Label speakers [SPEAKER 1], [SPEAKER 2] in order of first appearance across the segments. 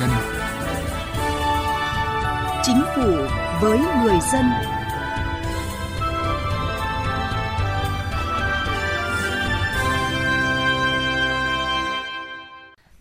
[SPEAKER 1] dân.
[SPEAKER 2] Chính phủ với người dân.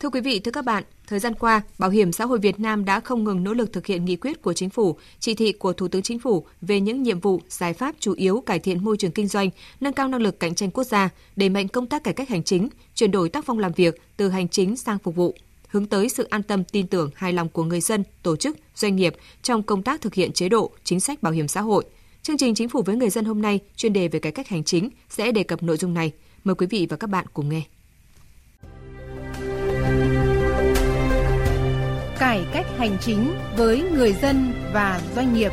[SPEAKER 3] Thưa quý vị, thưa các bạn, thời gian qua, Bảo hiểm xã hội Việt Nam đã không ngừng nỗ lực thực hiện nghị quyết của chính phủ, chỉ thị của Thủ tướng Chính phủ về những nhiệm vụ, giải pháp chủ yếu cải thiện môi trường kinh doanh, nâng cao năng lực cạnh tranh quốc gia, đẩy mạnh công tác cải cách hành chính, chuyển đổi tác phong làm việc từ hành chính sang phục vụ, hướng tới sự an tâm tin tưởng hài lòng của người dân, tổ chức, doanh nghiệp trong công tác thực hiện chế độ, chính sách bảo hiểm xã hội. Chương trình Chính phủ với người dân hôm nay chuyên đề về cải cách hành chính sẽ đề cập nội dung này. Mời quý vị và các bạn cùng nghe.
[SPEAKER 2] Cải cách hành chính với người dân và doanh nghiệp.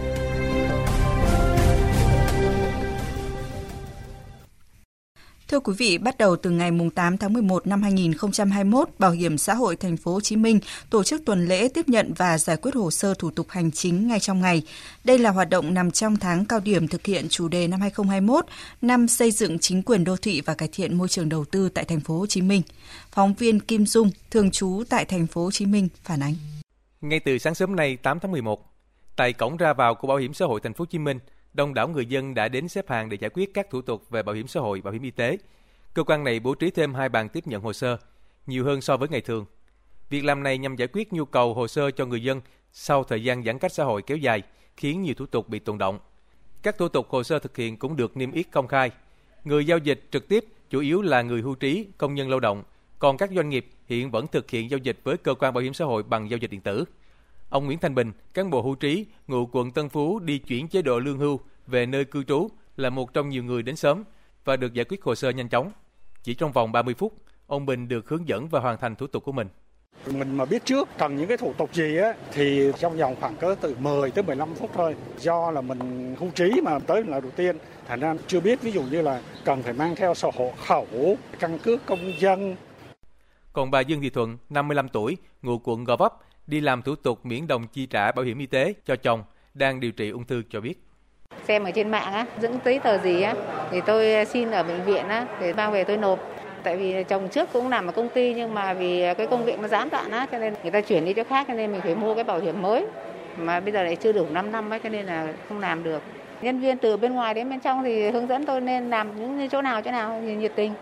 [SPEAKER 4] Thưa quý vị, bắt đầu từ ngày 8 tháng 11 năm 2021, Bảo hiểm xã hội thành phố Hồ Chí Minh tổ chức tuần lễ tiếp nhận và giải quyết hồ sơ thủ tục hành chính ngay trong ngày. Đây là hoạt động nằm trong tháng cao điểm thực hiện chủ đề năm 2021, năm xây dựng chính quyền đô thị và cải thiện môi trường đầu tư tại thành phố Hồ Chí Minh. Phóng viên Kim Dung, thường trú tại thành phố Hồ Chí Minh phản ánh.
[SPEAKER 5] Ngay từ sáng sớm nay 8 tháng 11, tại cổng ra vào của Bảo hiểm xã hội thành phố Hồ Chí Minh, đông đảo người dân đã đến xếp hàng để giải quyết các thủ tục về bảo hiểm xã hội, bảo hiểm y tế. Cơ quan này bố trí thêm hai bàn tiếp nhận hồ sơ, nhiều hơn so với ngày thường. Việc làm này nhằm giải quyết nhu cầu hồ sơ cho người dân sau thời gian giãn cách xã hội kéo dài, khiến nhiều thủ tục bị tồn động. Các thủ tục hồ sơ thực hiện cũng được niêm yết công khai. Người giao dịch trực tiếp chủ yếu là người hưu trí, công nhân lao động, còn các doanh nghiệp hiện vẫn thực hiện giao dịch với cơ quan bảo hiểm xã hội bằng giao dịch điện tử. Ông Nguyễn Thanh Bình, cán bộ hưu trí, ngụ quận Tân Phú đi chuyển chế độ lương hưu về nơi cư trú là một trong nhiều người đến sớm và được giải quyết hồ sơ nhanh chóng. Chỉ trong vòng 30 phút, ông Bình được hướng dẫn và hoàn thành thủ tục của mình.
[SPEAKER 6] Mình mà biết trước cần những cái thủ tục gì á thì trong vòng khoảng cỡ từ 10 tới 15 phút thôi. Do là mình hưu trí mà tới là đầu tiên, thành ra chưa biết ví dụ như là cần phải mang theo sổ hộ khẩu, căn cước công dân.
[SPEAKER 5] Còn bà Dương Thị Thuận, 55 tuổi, ngụ quận Gò Vấp, đi làm thủ tục miễn đồng chi trả bảo hiểm y tế cho chồng đang điều trị ung thư cho biết.
[SPEAKER 7] Xem ở trên mạng á, dẫn giấy tờ gì á, thì tôi xin ở bệnh viện á, để mang về tôi nộp. Tại vì chồng trước cũng làm ở công ty nhưng mà vì cái công việc nó gián đoạn á, cho nên người ta chuyển đi chỗ khác cho nên mình phải mua cái bảo hiểm mới. Mà bây giờ lại chưa đủ 5 năm ấy, cho nên là không làm được. Nhân viên từ bên ngoài đến bên trong thì hướng dẫn tôi nên làm những chỗ nào chỗ nào nhiệt tình.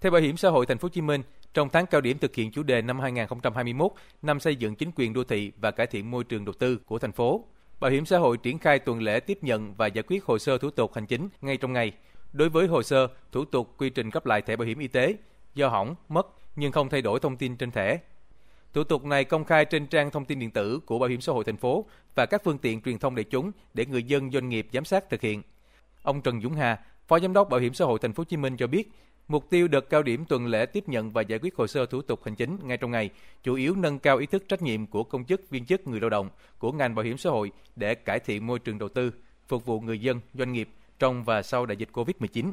[SPEAKER 5] Theo Bảo hiểm xã hội Thành phố Hồ Chí Minh, trong tháng cao điểm thực hiện chủ đề năm 2021, năm xây dựng chính quyền đô thị và cải thiện môi trường đầu tư của thành phố, Bảo hiểm xã hội triển khai tuần lễ tiếp nhận và giải quyết hồ sơ thủ tục hành chính ngay trong ngày. Đối với hồ sơ, thủ tục quy trình cấp lại thẻ bảo hiểm y tế do hỏng, mất nhưng không thay đổi thông tin trên thẻ. Thủ tục này công khai trên trang thông tin điện tử của Bảo hiểm xã hội thành phố và các phương tiện truyền thông đại chúng để người dân doanh nghiệp giám sát thực hiện. Ông Trần Dũng Hà, Phó Giám đốc Bảo hiểm xã hội thành phố Hồ Chí Minh cho biết, Mục tiêu đợt cao điểm tuần lễ tiếp nhận và giải quyết hồ sơ thủ tục hành chính ngay trong ngày, chủ yếu nâng cao ý thức trách nhiệm của công chức, viên chức, người lao động của ngành bảo hiểm xã hội để cải thiện môi trường đầu tư, phục vụ người dân, doanh nghiệp trong và sau đại dịch Covid-19.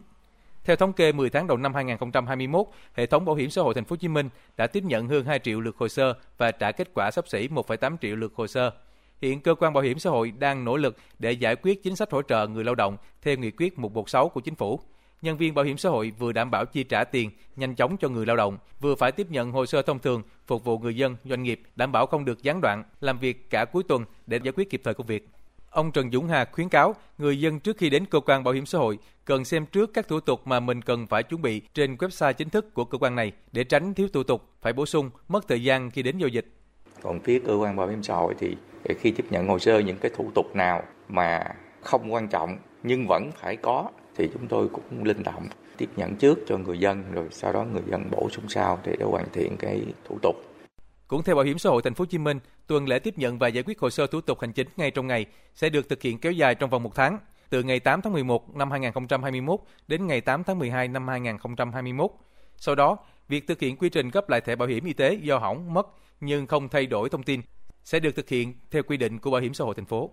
[SPEAKER 5] Theo thống kê 10 tháng đầu năm 2021, hệ thống bảo hiểm xã hội thành phố Hồ Chí Minh đã tiếp nhận hơn 2 triệu lượt hồ sơ và trả kết quả sắp xỉ 1,8 triệu lượt hồ sơ. Hiện cơ quan bảo hiểm xã hội đang nỗ lực để giải quyết chính sách hỗ trợ người lao động theo nghị quyết 116 của chính phủ nhân viên bảo hiểm xã hội vừa đảm bảo chi trả tiền nhanh chóng cho người lao động, vừa phải tiếp nhận hồ sơ thông thường phục vụ người dân, doanh nghiệp, đảm bảo không được gián đoạn, làm việc cả cuối tuần để giải quyết kịp thời công việc. Ông Trần Dũng Hà khuyến cáo người dân trước khi đến cơ quan bảo hiểm xã hội cần xem trước các thủ tục mà mình cần phải chuẩn bị trên website chính thức của cơ quan này để tránh thiếu thủ tục, phải bổ sung, mất thời gian khi đến giao dịch.
[SPEAKER 8] Còn phía cơ quan bảo hiểm xã hội thì khi tiếp nhận hồ sơ những cái thủ tục nào mà không quan trọng nhưng vẫn phải có thì chúng tôi cũng linh động tiếp nhận trước cho người dân rồi sau đó người dân bổ sung sau để để hoàn thiện cái thủ tục.
[SPEAKER 5] Cũng theo Bảo hiểm xã hội Thành phố Hồ Chí Minh, tuần lễ tiếp nhận và giải quyết hồ sơ thủ tục hành chính ngay trong ngày sẽ được thực hiện kéo dài trong vòng một tháng, từ ngày 8 tháng 11 năm 2021 đến ngày 8 tháng 12 năm 2021. Sau đó, việc thực hiện quy trình cấp lại thẻ bảo hiểm y tế do hỏng mất nhưng không thay đổi thông tin sẽ được thực hiện theo quy định của Bảo hiểm xã hội thành phố.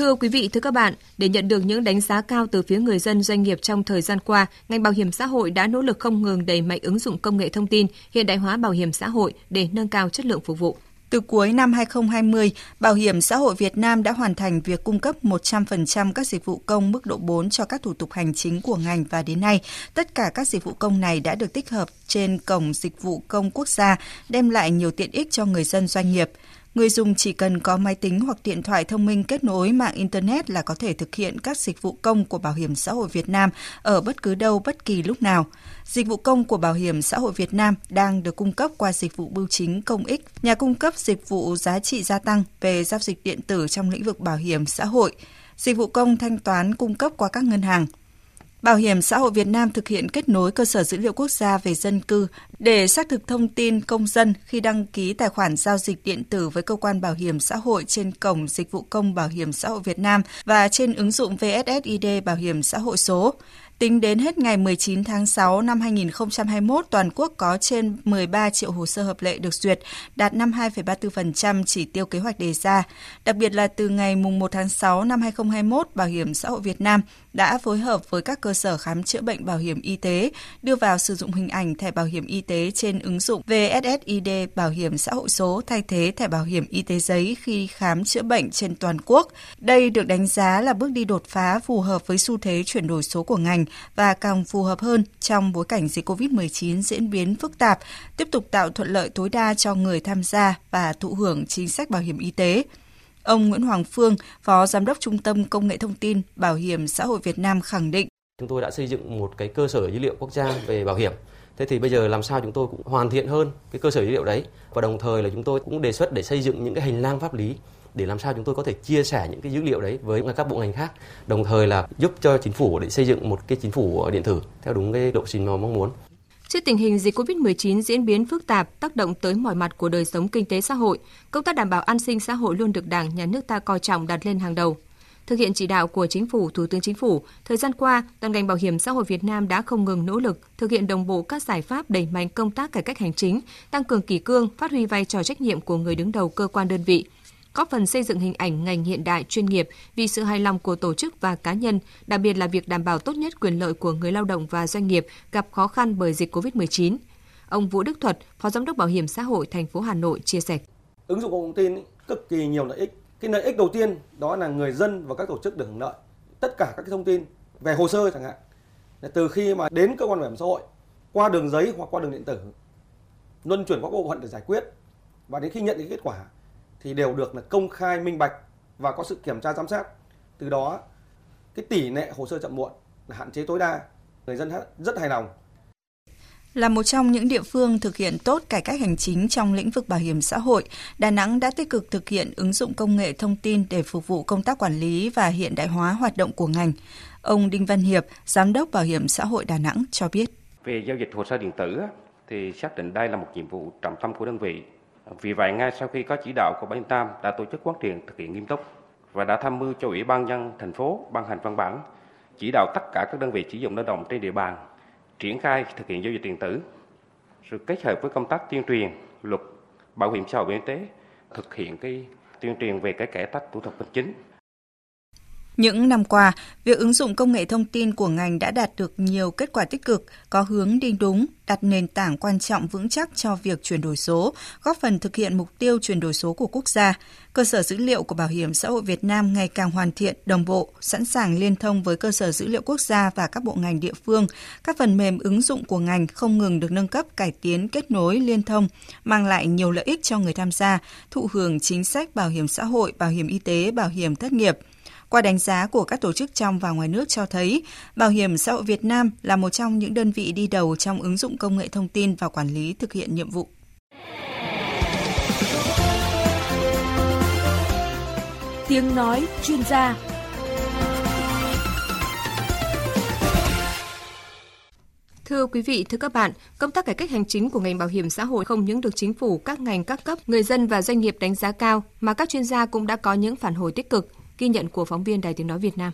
[SPEAKER 3] Thưa quý vị, thưa các bạn, để nhận được những đánh giá cao từ phía người dân doanh nghiệp trong thời gian qua, ngành bảo hiểm xã hội đã nỗ lực không ngừng đẩy mạnh ứng dụng công nghệ thông tin, hiện đại hóa bảo hiểm xã hội để nâng cao chất lượng phục vụ.
[SPEAKER 4] Từ cuối năm 2020, Bảo hiểm xã hội Việt Nam đã hoàn thành việc cung cấp 100% các dịch vụ công mức độ 4 cho các thủ tục hành chính của ngành và đến nay, tất cả các dịch vụ công này đã được tích hợp trên cổng dịch vụ công quốc gia, đem lại nhiều tiện ích cho người dân doanh nghiệp. Người dùng chỉ cần có máy tính hoặc điện thoại thông minh kết nối mạng Internet là có thể thực hiện các dịch vụ công của Bảo hiểm xã hội Việt Nam ở bất cứ đâu, bất kỳ lúc nào. Dịch vụ công của Bảo hiểm xã hội Việt Nam đang được cung cấp qua dịch vụ bưu chính công ích, nhà cung cấp dịch vụ giá trị gia tăng về giao dịch điện tử trong lĩnh vực bảo hiểm xã hội, dịch vụ công thanh toán cung cấp qua các ngân hàng, Bảo hiểm xã hội Việt Nam thực hiện kết nối cơ sở dữ liệu quốc gia về dân cư để xác thực thông tin công dân khi đăng ký tài khoản giao dịch điện tử với cơ quan bảo hiểm xã hội trên cổng dịch vụ công bảo hiểm xã hội Việt Nam và trên ứng dụng VSSID bảo hiểm xã hội số. Tính đến hết ngày 19 tháng 6 năm 2021, toàn quốc có trên 13 triệu hồ sơ hợp lệ được duyệt, đạt 52,34% chỉ tiêu kế hoạch đề ra. Đặc biệt là từ ngày 1 tháng 6 năm 2021, Bảo hiểm xã hội Việt Nam đã phối hợp với các cơ sở khám chữa bệnh bảo hiểm y tế đưa vào sử dụng hình ảnh thẻ bảo hiểm y tế trên ứng dụng VSSID bảo hiểm xã hội số thay thế thẻ bảo hiểm y tế giấy khi khám chữa bệnh trên toàn quốc. Đây được đánh giá là bước đi đột phá phù hợp với xu thế chuyển đổi số của ngành và càng phù hợp hơn trong bối cảnh dịch COVID-19 diễn biến phức tạp, tiếp tục tạo thuận lợi tối đa cho người tham gia và thụ hưởng chính sách bảo hiểm y tế. Ông Nguyễn Hoàng Phương, Phó Giám đốc Trung tâm Công nghệ Thông tin Bảo hiểm xã hội Việt Nam khẳng định.
[SPEAKER 1] Chúng tôi đã xây dựng một cái cơ sở dữ liệu quốc gia về bảo hiểm. Thế thì bây giờ làm sao chúng tôi cũng hoàn thiện hơn cái cơ sở dữ liệu đấy và đồng thời là chúng tôi cũng đề xuất để xây dựng những cái hành lang pháp lý để làm sao chúng tôi có thể chia sẻ những cái dữ liệu đấy với các bộ ngành khác đồng thời là giúp cho chính phủ để xây dựng một cái chính phủ điện tử theo đúng cái lộ trình mà mong muốn
[SPEAKER 3] Trước tình hình dịch COVID-19 diễn biến phức tạp, tác động tới mọi mặt của đời sống kinh tế xã hội, công tác đảm bảo an sinh xã hội luôn được Đảng, Nhà nước ta coi trọng đặt lên hàng đầu. Thực hiện chỉ đạo của Chính phủ, Thủ tướng Chính phủ, thời gian qua, toàn ngành bảo hiểm xã hội Việt Nam đã không ngừng nỗ lực thực hiện đồng bộ các giải pháp đẩy mạnh công tác cải cách hành chính, tăng cường kỷ cương, phát huy vai trò trách nhiệm của người đứng đầu cơ quan đơn vị, góp phần xây dựng hình ảnh ngành hiện đại chuyên nghiệp vì sự hài lòng của tổ chức và cá nhân, đặc biệt là việc đảm bảo tốt nhất quyền lợi của người lao động và doanh nghiệp gặp khó khăn bởi dịch COVID-19. Ông Vũ Đức Thuật, Phó Giám đốc Bảo hiểm xã hội thành phố Hà Nội chia sẻ.
[SPEAKER 9] Ứng dụng công nghệ thông tin cực kỳ nhiều lợi ích. Cái lợi ích đầu tiên đó là người dân và các tổ chức được hưởng lợi. Tất cả các cái thông tin về hồ sơ chẳng hạn, từ khi mà đến cơ quan bảo hiểm xã hội qua đường giấy hoặc qua đường điện tử luân chuyển qua bộ phận để giải quyết và đến khi nhận cái kết quả thì đều được là công khai minh bạch và có sự kiểm tra giám sát. Từ đó cái tỷ lệ hồ sơ chậm muộn là hạn chế tối đa. Người dân rất hài lòng
[SPEAKER 4] là một trong những địa phương thực hiện tốt cải cách hành chính trong lĩnh vực bảo hiểm xã hội, Đà Nẵng đã tích cực thực hiện ứng dụng công nghệ thông tin để phục vụ công tác quản lý và hiện đại hóa hoạt động của ngành. Ông Đinh Văn Hiệp, Giám đốc Bảo hiểm xã hội Đà Nẵng cho biết.
[SPEAKER 10] Về giao dịch hồ sơ điện tử thì xác định đây là một nhiệm vụ trọng tâm của đơn vị vì vậy, ngay sau khi có chỉ đạo của Ban Tam đã tổ chức quán triệt thực hiện nghiêm túc và đã tham mưu cho Ủy ban nhân thành phố ban hành văn bản chỉ đạo tất cả các đơn vị sử dụng lao động trên địa bàn triển khai thực hiện giao dịch điện tử, rồi kết hợp với công tác tuyên truyền luật bảo hiểm xã hội y tế thực hiện cái tuyên truyền về cái cải cách thủ tục hành chính
[SPEAKER 4] những năm qua, việc ứng dụng công nghệ thông tin của ngành đã đạt được nhiều kết quả tích cực, có hướng đi đúng, đặt nền tảng quan trọng vững chắc cho việc chuyển đổi số, góp phần thực hiện mục tiêu chuyển đổi số của quốc gia. Cơ sở dữ liệu của Bảo hiểm xã hội Việt Nam ngày càng hoàn thiện, đồng bộ, sẵn sàng liên thông với cơ sở dữ liệu quốc gia và các bộ ngành địa phương. Các phần mềm ứng dụng của ngành không ngừng được nâng cấp, cải tiến, kết nối, liên thông, mang lại nhiều lợi ích cho người tham gia, thụ hưởng chính sách bảo hiểm xã hội, bảo hiểm y tế, bảo hiểm thất nghiệp – qua đánh giá của các tổ chức trong và ngoài nước cho thấy, Bảo hiểm xã hội Việt Nam là một trong những đơn vị đi đầu trong ứng dụng công nghệ thông tin và quản lý thực hiện nhiệm vụ.
[SPEAKER 2] Tiếng nói chuyên gia
[SPEAKER 3] Thưa quý vị, thưa các bạn, công tác cải cách hành chính của ngành bảo hiểm xã hội không những được chính phủ, các ngành các cấp, người dân và doanh nghiệp đánh giá cao, mà các chuyên gia cũng đã có những phản hồi tích cực. Ghi nhận của phóng viên Đài Tiếng Nói Việt Nam.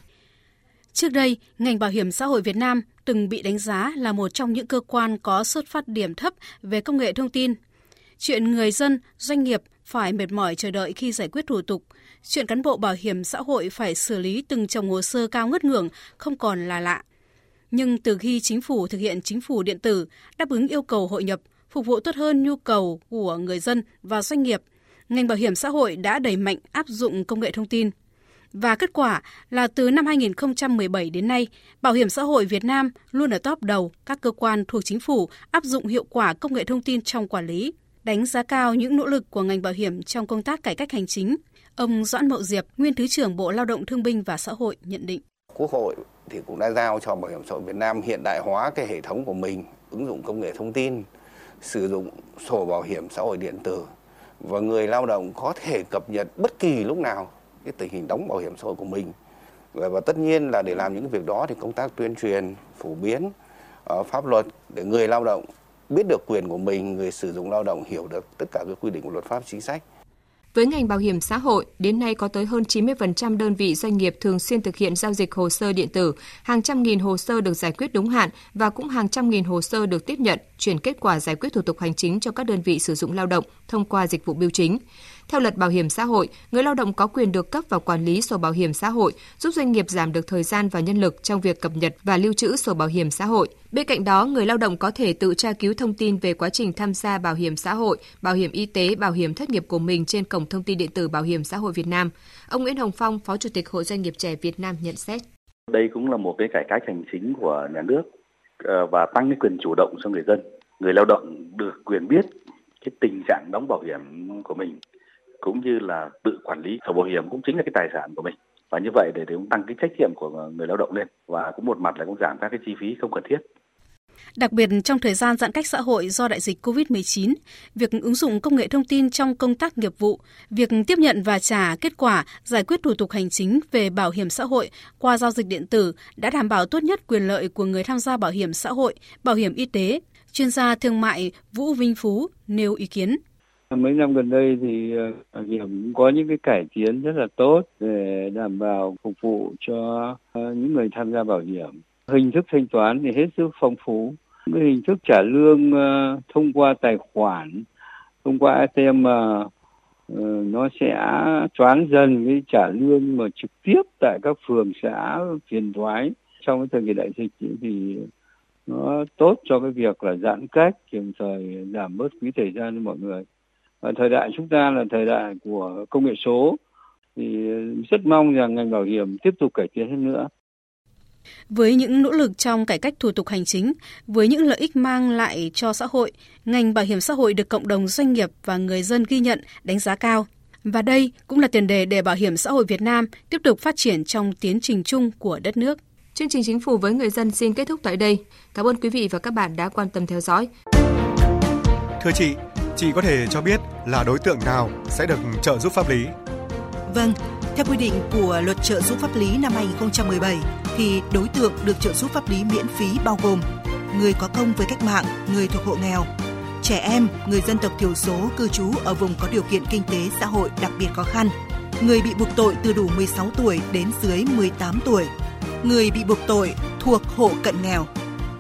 [SPEAKER 11] Trước đây, ngành bảo hiểm xã hội Việt Nam từng bị đánh giá là một trong những cơ quan có xuất phát điểm thấp về công nghệ thông tin. Chuyện người dân, doanh nghiệp phải mệt mỏi chờ đợi khi giải quyết thủ tục, chuyện cán bộ bảo hiểm xã hội phải xử lý từng chồng hồ sơ cao ngất ngưỡng không còn là lạ. Nhưng từ khi chính phủ thực hiện chính phủ điện tử, đáp ứng yêu cầu hội nhập, phục vụ tốt hơn nhu cầu của người dân và doanh nghiệp – ngành bảo hiểm xã hội đã đẩy mạnh áp dụng công nghệ thông tin. Và kết quả là từ năm 2017 đến nay, Bảo hiểm xã hội Việt Nam luôn ở top đầu các cơ quan thuộc chính phủ áp dụng hiệu quả công nghệ thông tin trong quản lý, đánh giá cao những nỗ lực của ngành bảo hiểm trong công tác cải cách hành chính. Ông Doãn Mậu Diệp, nguyên Thứ trưởng Bộ Lao động Thương binh và Xã hội nhận định.
[SPEAKER 12] Quốc hội thì cũng đã giao cho Bảo hiểm xã hội Việt Nam hiện đại hóa cái hệ thống của mình, ứng dụng công nghệ thông tin, sử dụng sổ bảo hiểm xã hội điện tử và người lao động có thể cập nhật bất kỳ lúc nào cái tình hình đóng bảo hiểm xã hội của mình. Và, và tất nhiên là để làm những việc đó thì công tác tuyên truyền, phổ biến uh, pháp luật để người lao động biết được quyền của mình, người sử dụng lao động hiểu được tất cả các quy định của luật pháp chính sách
[SPEAKER 3] với ngành bảo hiểm xã hội, đến nay có tới hơn 90% đơn vị doanh nghiệp thường xuyên thực hiện giao dịch hồ sơ điện tử, hàng trăm nghìn hồ sơ được giải quyết đúng hạn và cũng hàng trăm nghìn hồ sơ được tiếp nhận, chuyển kết quả giải quyết thủ tục hành chính cho các đơn vị sử dụng lao động thông qua dịch vụ biêu chính. Theo luật bảo hiểm xã hội, người lao động có quyền được cấp và quản lý sổ bảo hiểm xã hội, giúp doanh nghiệp giảm được thời gian và nhân lực trong việc cập nhật và lưu trữ sổ bảo hiểm xã hội. Bên cạnh đó, người lao động có thể tự tra cứu thông tin về quá trình tham gia bảo hiểm xã hội, bảo hiểm y tế, bảo hiểm thất nghiệp của mình trên cổng thông tin điện tử Bảo hiểm xã hội Việt Nam. Ông Nguyễn Hồng Phong, Phó Chủ tịch Hội Doanh nghiệp trẻ Việt Nam nhận xét.
[SPEAKER 13] Đây cũng là một cái cải cách hành chính của nhà nước ờ, và tăng cái quyền chủ động cho người dân. Người lao động được quyền biết cái tình trạng đóng bảo hiểm của mình cũng như là tự quản lý sổ bảo hiểm cũng chính là cái tài sản của mình và như vậy để, để cũng tăng cái trách nhiệm của người lao động lên và cũng một mặt là cũng giảm các cái chi phí không cần thiết
[SPEAKER 11] Đặc biệt trong thời gian giãn cách xã hội do đại dịch COVID-19, việc ứng dụng công nghệ thông tin trong công tác nghiệp vụ, việc tiếp nhận và trả kết quả giải quyết thủ tục hành chính về bảo hiểm xã hội qua giao dịch điện tử đã đảm bảo tốt nhất quyền lợi của người tham gia bảo hiểm xã hội, bảo hiểm y tế. Chuyên gia thương mại Vũ Vinh Phú nêu ý kiến.
[SPEAKER 14] Mấy năm gần đây thì ờ, bảo hiểm cũng có những cái cải tiến rất là tốt để đảm bảo phục vụ cho ờ, những người tham gia bảo hiểm. Hình thức thanh toán thì hết sức phong phú. Cái hình thức trả lương ờ, thông qua tài khoản, thông qua ATM nó sẽ choáng dần cái trả lương mà trực tiếp tại các phường xã phiền thoái trong cái thời kỳ đại dịch thì nó tốt cho cái việc là giãn cách đồng thời giảm bớt phí thời gian cho mọi người và thời đại chúng ta là thời đại của công nghệ số thì rất mong rằng ngành bảo hiểm tiếp tục cải tiến hơn nữa.
[SPEAKER 11] Với những nỗ lực trong cải cách thủ tục hành chính, với những lợi ích mang lại cho xã hội, ngành bảo hiểm xã hội được cộng đồng doanh nghiệp và người dân ghi nhận, đánh giá cao. Và đây cũng là tiền đề để bảo hiểm xã hội Việt Nam tiếp tục phát triển trong tiến trình chung của đất nước.
[SPEAKER 3] Chương trình Chính phủ với người dân xin kết thúc tại đây. Cảm ơn quý vị và các bạn đã quan tâm theo dõi.
[SPEAKER 15] Thưa chị, Chị có thể cho biết là đối tượng nào sẽ được trợ giúp pháp lý?
[SPEAKER 16] Vâng, theo quy định của Luật trợ giúp pháp lý năm 2017 thì đối tượng được trợ giúp pháp lý miễn phí bao gồm người có công với cách mạng, người thuộc hộ nghèo, trẻ em, người dân tộc thiểu số cư trú ở vùng có điều kiện kinh tế xã hội đặc biệt khó khăn, người bị buộc tội từ đủ 16 tuổi đến dưới 18 tuổi, người bị buộc tội thuộc hộ cận nghèo